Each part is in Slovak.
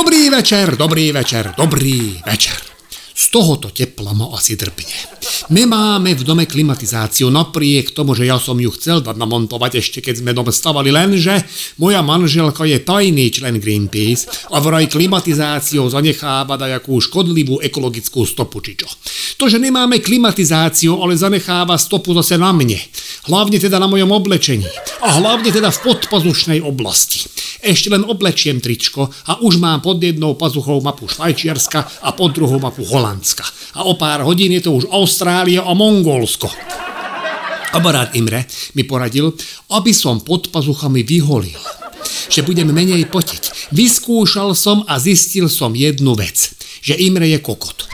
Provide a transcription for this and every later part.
Dobrý večer, dobrý večer, dobrý večer. Tohoto tepla ma asi drbne. My máme v dome klimatizáciu, napriek tomu, že ja som ju chcel dať namontovať ešte keď sme dom stavali, lenže moja manželka je tajný člen Greenpeace a vraj klimatizáciou zanecháva dajakú škodlivú ekologickú stopu, či čo. To, že nemáme klimatizáciu, ale zanecháva stopu zase na mne. Hlavne teda na mojom oblečení. A hlavne teda v podpazušnej oblasti. Ešte len oblečiem tričko a už mám pod jednou pazuchou mapu Švajčiarska a pod druhou mapu Holandska. A o pár hodín je to už Austrália a Mongolsko. Kamarát Imre mi poradil, aby som pod pazuchami vyholil že budem menej potiť. Vyskúšal som a zistil som jednu vec, že Imre je kokot.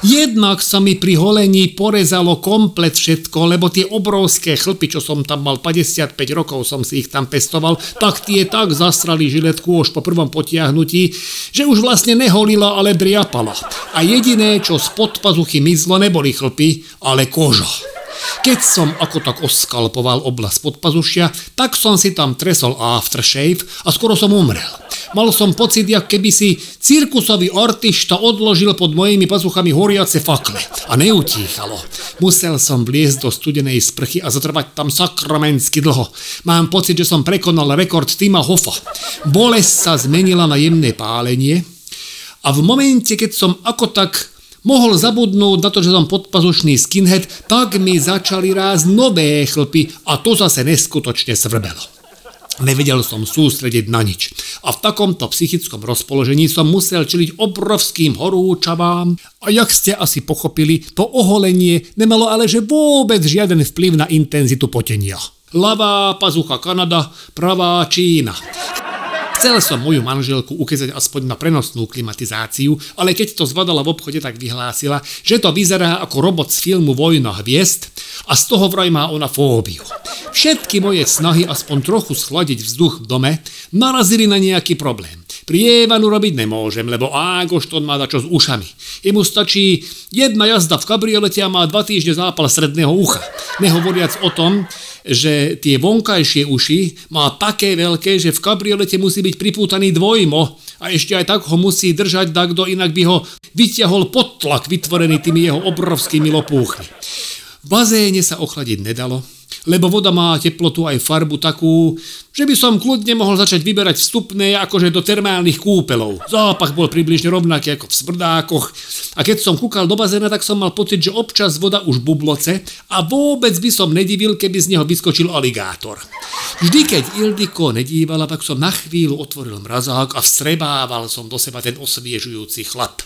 Jednak sa mi pri holení porezalo komplet všetko, lebo tie obrovské chlpy, čo som tam mal 55 rokov, som si ich tam pestoval, tak tie tak zasrali žiletku už po prvom potiahnutí, že už vlastne neholila, ale driapala. A jediné, čo spod pazuchy mizlo, neboli chlpy, ale koža. Keď som ako tak oskalpoval oblasť podpazušia, tak som si tam tresol aftershave a skoro som umrel. Mal som pocit, jak keby si cirkusový artišta odložil pod mojimi pazuchami horiace fakle. A neutíchalo. Musel som vliesť do studenej sprchy a zatrvať tam sakramensky dlho. Mám pocit, že som prekonal rekord Tima Hoffa. Bolesť sa zmenila na jemné pálenie a v momente, keď som ako tak mohol zabudnúť na to, že som podpazušný skinhead, tak mi začali rásť nové chlpy a to zase neskutočne svrbelo. Nevedel som sústrediť na nič. A v takomto psychickom rozpoložení som musel čeliť obrovským horúčavám. A jak ste asi pochopili, to oholenie nemalo ale že vôbec žiaden vplyv na intenzitu potenia. Lavá pazucha Kanada, pravá Čína. Chcel som moju manželku ukázať aspoň na prenosnú klimatizáciu, ale keď to zvadala v obchode, tak vyhlásila, že to vyzerá ako robot z filmu Vojna hviezd a z toho vraj má ona fóbiu. Všetky moje snahy aspoň trochu schladiť vzduch v dome narazili na nejaký problém. Prievanu robiť nemôžem, lebo Ágošton má dačo s ušami. Jemu stačí jedna jazda v kabriolete a má dva týždne zápal stredného ucha. Nehovoriac o tom, že tie vonkajšie uši má také veľké, že v kabriolete musí byť pripútaný dvojmo a ešte aj tak ho musí držať takto, inak by ho vyťahol podtlak vytvorený tými jeho obrovskými lopúchmi. V bazéne sa ochladiť nedalo, lebo voda má teplotu aj farbu takú, že by som kľudne mohol začať vyberať vstupné akože do termálnych kúpelov. Zápach bol približne rovnaký ako v smrdákoch a keď som kúkal do bazéna, tak som mal pocit, že občas voda už bubloce a vôbec by som nedivil, keby z neho vyskočil aligátor. Vždy, keď Ildiko nedívala, tak som na chvíľu otvoril mrazák a vstrebával som do seba ten osviežujúci chlap.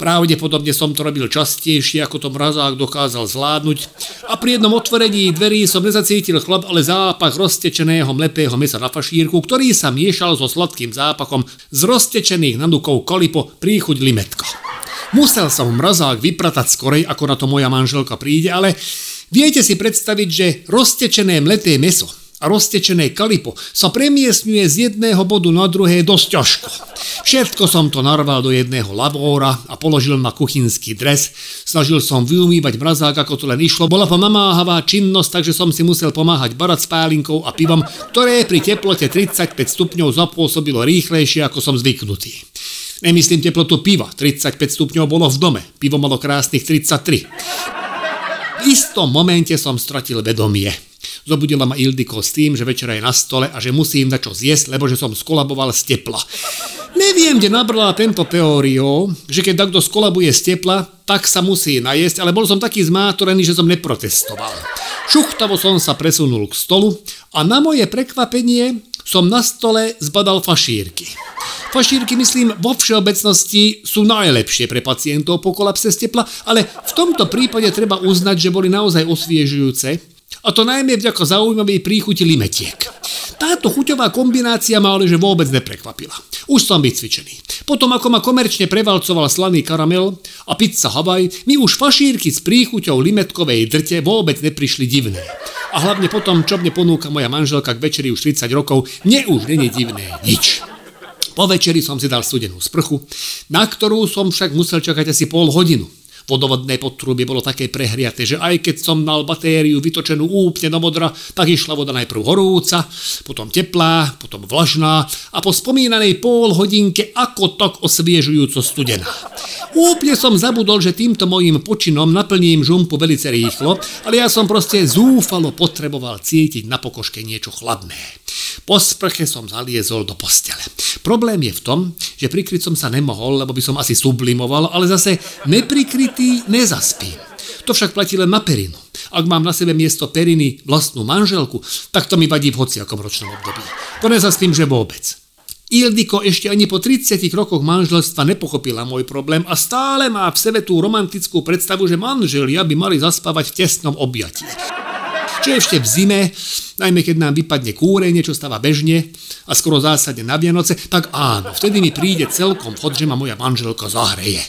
Pravdepodobne som to robil častejšie, ako to mrazák dokázal zvládnuť a pri jednom otvorení dverí som nezacítil chlap, ale zápach roztečeného mletého mesa na fašírku, ktorý sa miešal so sladkým zápachom z roztečených nadukov kolipo príchuť limetka. Musel som mrazák vypratať skorej, ako na to moja manželka príde, ale viete si predstaviť, že roztečené mleté meso a roztečené kalipo sa premiesňuje z jedného bodu na druhé dosť ťažko. Všetko som to narval do jedného labóra a položil na kuchynský dres. Snažil som vyumývať mrazák, ako to len išlo. Bola to namáhavá činnosť, takže som si musel pomáhať barať s pálinkou a pivom, ktoré pri teplote 35 stupňov zapôsobilo rýchlejšie, ako som zvyknutý. Nemyslím teplotu piva, 35 stupňov bolo v dome, pivo malo krásnych 33. V istom momente som stratil vedomie. Zobudila ma Ildiko s tým, že večera je na stole a že musím na čo zjesť, lebo že som skolaboval z tepla. Neviem, kde nabrala tento teóriu, že keď takto skolabuje z tepla, tak sa musí najesť, ale bol som taký zmátorený, že som neprotestoval. Šuchtavo som sa presunul k stolu a na moje prekvapenie som na stole zbadal fašírky. Fašírky, myslím, vo všeobecnosti sú najlepšie pre pacientov po kolapse z tepla, ale v tomto prípade treba uznať, že boli naozaj osviežujúce a to najmä vďaka zaujímavej príchuti limetiek. Táto chuťová kombinácia ma ale že vôbec neprekvapila. Už som vycvičený. Potom ako ma komerčne prevalcoval slaný karamel a pizza Havaj, mi už fašírky s príchuťou limetkovej drte vôbec neprišli divné. A hlavne potom, čo mne ponúka moja manželka k večeri už 30 rokov, mne už není divné nič. Po večeri som si dal studenú sprchu, na ktorú som však musel čakať asi pol hodinu. Vodovodné potrubie bolo také prehriaté, že aj keď som mal batériu vytočenú úplne do modra, tak išla voda najprv horúca, potom teplá, potom vlažná a po spomínanej pol hodinke ako tak osviežujúco studená. Úplne som zabudol, že týmto mojim počinom naplním žumpu velice rýchlo, ale ja som proste zúfalo potreboval cítiť na pokoške niečo chladné. Po sprche som zaliezol do postele. Problém je v tom, že prikryť som sa nemohol, lebo by som asi sublimoval, ale zase neprikrytý nezaspím. To však platí len na perinu. Ak mám na sebe miesto periny vlastnú manželku, tak to mi vadí v hociakom ročnom období. To nezaspím, že vôbec. Ildiko ešte ani po 30 rokoch manželstva nepochopila môj problém a stále má v sebe tú romantickú predstavu, že manželia by mali zaspávať v tesnom objatí. Čo ešte v zime, najmä keď nám vypadne kúrenie, čo stáva bežne a skoro zásadne na Vianoce, tak áno, vtedy mi príde celkom vhod, že ma moja manželka zahreje.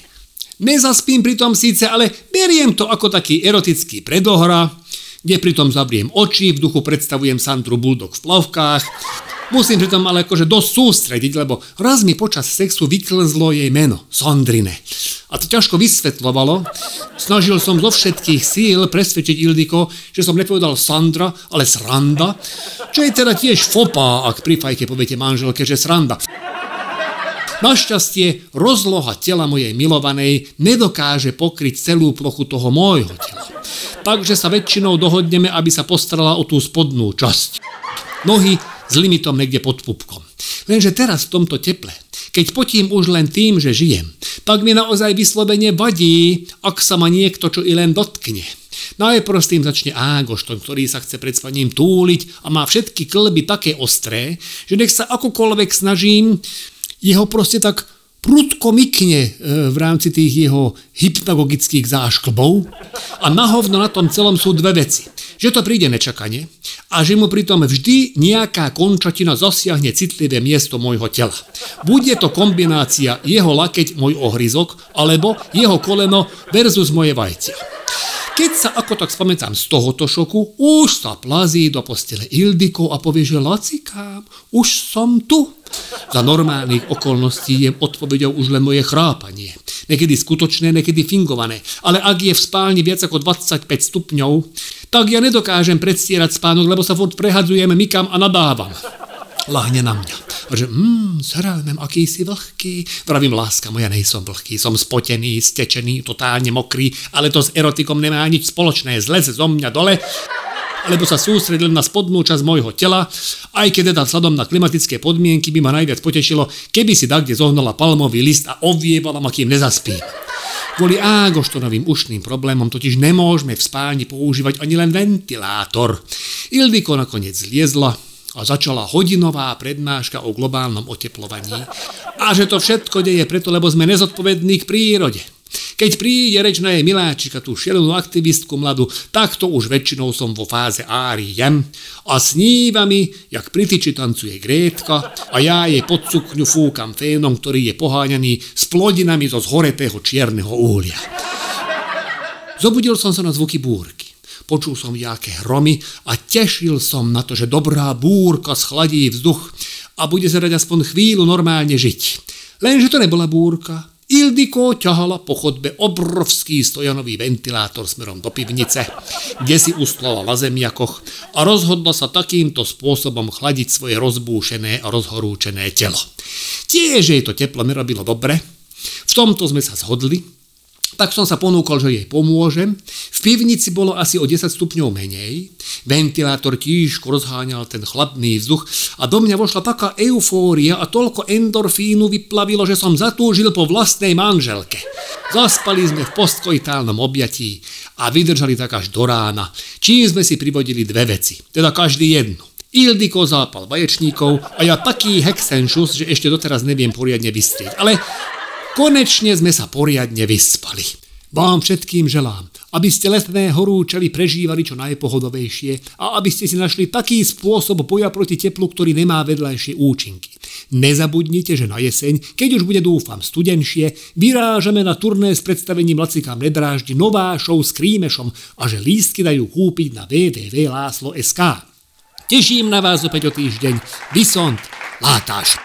Nezaspím pritom síce, ale beriem to ako taký erotický predohra, kde pritom zavriem oči, v duchu predstavujem Sandru Bulldog v plavkách, Musím pritom ale akože dosť sústrediť, lebo raz mi počas sexu vyklzlo jej meno, Sondrine. A to ťažko vysvetľovalo. Snažil som zo všetkých síl presvedčiť Ildiko, že som nepovedal Sandra, ale Sranda, čo je teda tiež fopa, ak pri fajke poviete manželke, že Sranda. Našťastie rozloha tela mojej milovanej nedokáže pokryť celú plochu toho môjho tela. Takže sa väčšinou dohodneme, aby sa postarala o tú spodnú časť. Nohy s limitom niekde pod pupkom. Lenže teraz v tomto teple, keď potím už len tým, že žijem, tak mi naozaj vyslovene vadí, ak sa ma niekto čo i len dotkne. Najprv s tým začne Ágošton, ktorý sa chce pred spaním túliť a má všetky klby také ostré, že nech sa akokoľvek snažím, jeho proste tak prudko mykne e, v rámci tých jeho hypnagogických zášklbov a nahovno na tom celom sú dve veci. Že to príde nečakane a že mu pritom vždy nejaká končatina zasiahne citlivé miesto môjho tela. Bude to kombinácia jeho lakeť, môj ohryzok, alebo jeho koleno versus moje vajcia. Keď sa ako tak spamätám z tohoto šoku, už sa plazí do postele Ildiko a povie, že lacikám, už som tu. Za normálnych okolností je odpovedou už len moje chrápanie. Niekedy skutočné, niekedy fingované. Ale ak je v spálni viac ako 25 stupňov, tak ja nedokážem predstierať spánok, lebo sa furt prehadzujem, mykam a nadávam. Lahne na mňa. A že, mmm, zrejmem, aký si vlhký. Vravím, láska moja, nejsom vlhký, som spotený, stečený, totálne mokrý, ale to s erotikom nemá nič spoločné. Zlez zo mňa dole, alebo sa sústredil na spodnú časť môjho tela, aj keď teda vzhľadom na klimatické podmienky by ma najviac potešilo, keby si tak, kde zohnala palmový list a ovievala ma, kým nezaspím. Kvôli ágoštonovým ušným problémom totiž nemôžeme v spálni používať ani len ventilátor. Ildiko nakoniec zliezla, a začala hodinová prednáška o globálnom oteplovaní a že to všetko deje preto, lebo sme nezodpovední k prírode. Keď príde reč na jej miláčika, tú šielenú aktivistku mladú, tak to už väčšinou som vo fáze ári jem a sníva mi, jak pri tyči tancuje Grétka a ja jej pod sukňu fúkam fénom, ktorý je poháňaný s plodinami zo zhoretého čierneho uhlia. Zobudil som sa na zvuky búrky počul som nejaké hromy a tešil som na to, že dobrá búrka schladí vzduch a bude sa dať aspoň chvíľu normálne žiť. Lenže to nebola búrka. Ildiko ťahala po chodbe obrovský stojanový ventilátor smerom do pivnice, kde si ustlala na zemiakoch a rozhodla sa takýmto spôsobom chladiť svoje rozbúšené a rozhorúčené telo. Tiež jej to teplo nerobilo dobre, v tomto sme sa zhodli tak som sa ponúkol, že jej pomôžem. V pivnici bolo asi o 10 stupňov menej, ventilátor tížko rozháňal ten chladný vzduch a do mňa vošla taká eufória a toľko endorfínu vyplavilo, že som zatúžil po vlastnej manželke. Zaspali sme v postkojitálnom objatí a vydržali tak až do rána, čím sme si privodili dve veci, teda každý jednu. Ildiko zápal vaječníkov a ja taký hexenšus, že ešte doteraz neviem poriadne vystrieť. Ale Konečne sme sa poriadne vyspali. Vám všetkým želám, aby ste letné horúčely prežívali čo najpohodovejšie a aby ste si našli taký spôsob boja proti teplu, ktorý nemá vedľajšie účinky. Nezabudnite, že na jeseň, keď už bude dúfam studenšie, vyrážame na turné s predstavením Lacikám nedráždi nová show s krímešom a že lístky dajú kúpiť na www.láslo.sk. Teším na vás opäť o týždeň. Vysont, látáš.